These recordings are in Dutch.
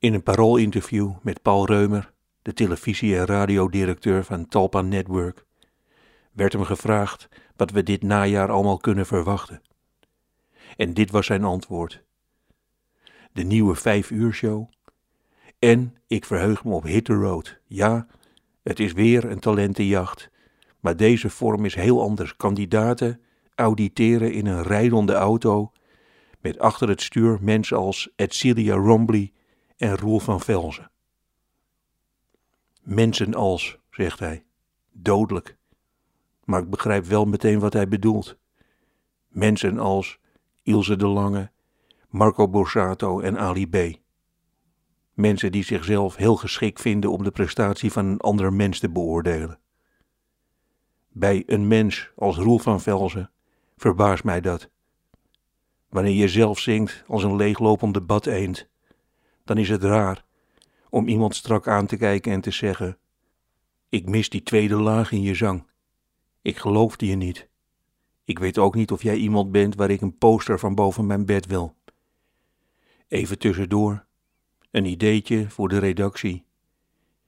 In een paroolinterview met Paul Reumer, de televisie- en radiodirecteur van Talpa Network, werd hem gevraagd wat we dit najaar allemaal kunnen verwachten. En dit was zijn antwoord. De nieuwe vijf uur show. En ik verheug me op Hit the Road. Ja, het is weer een talentenjacht. Maar deze vorm is heel anders. Kandidaten auditeren in een rijdende auto met achter het stuur mensen als Edcilia Rombly en Roel van Velzen. Mensen als, zegt hij, dodelijk. Maar ik begrijp wel meteen wat hij bedoelt. Mensen als Ilse de Lange, Marco Borsato en Ali B. Mensen die zichzelf heel geschikt vinden om de prestatie van een ander mens te beoordelen. Bij een mens als Roel van Velzen verbaast mij dat. Wanneer je zelf zingt als een leeglopende bad-eend, dan is het raar om iemand strak aan te kijken en te zeggen: Ik mis die tweede laag in je zang. Ik geloofde je niet. Ik weet ook niet of jij iemand bent waar ik een poster van boven mijn bed wil. Even tussendoor, een ideetje voor de redactie.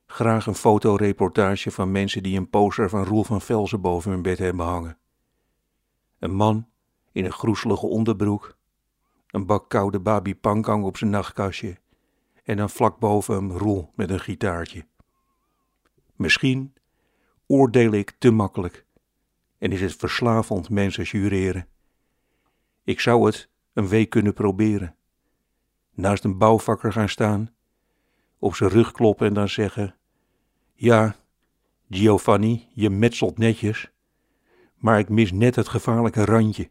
Graag een fotoreportage van mensen die een poster van Roel van Velzen boven hun bed hebben hangen. Een man in een groeselige onderbroek, een bak koude babi pankang op zijn nachtkastje en dan vlak boven hem Roel met een gitaartje. Misschien oordeel ik te makkelijk en is het verslavend mensen jureren. Ik zou het een week kunnen proberen. Naast een bouwvakker gaan staan, op zijn rug kloppen en dan zeggen: Ja, Giovanni, je metselt netjes, maar ik mis net het gevaarlijke randje.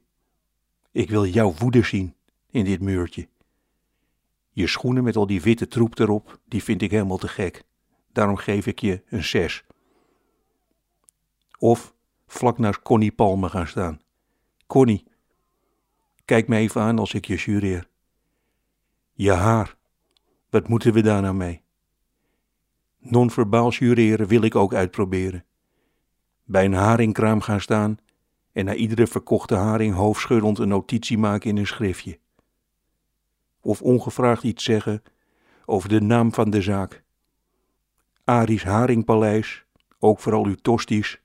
Ik wil jouw woede zien in dit muurtje. Je schoenen met al die witte troep erop, die vind ik helemaal te gek. Daarom geef ik je een zes. Of vlak naast Connie Palme gaan staan. Connie, kijk me even aan als ik je jureer. Je haar, wat moeten we daar nou mee? Non-verbaal jureren wil ik ook uitproberen. Bij een haringkraam gaan staan en na iedere verkochte haring hoofdschuddend een notitie maken in een schriftje. Of ongevraagd iets zeggen over de naam van de zaak. Aries Haringpaleis, ook voor al uw tosties.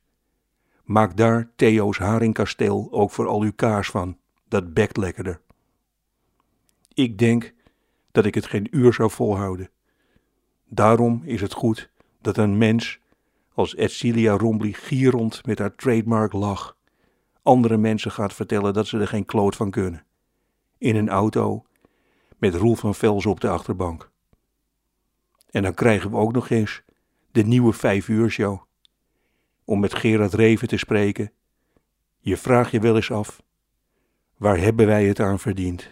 Maak daar Theo's Haringkasteel ook voor al uw kaas van, dat bekt lekkerder. Ik denk dat ik het geen uur zou volhouden. Daarom is het goed dat een mens als Edcilia Rombly gierend met haar trademark lach andere mensen gaat vertellen dat ze er geen kloot van kunnen. In een auto met Roel van Vels op de achterbank. En dan krijgen we ook nog eens de nieuwe vijf uur show. Om met Gerard Reven te spreken. Je vraagt je wel eens af, waar hebben wij het aan verdiend?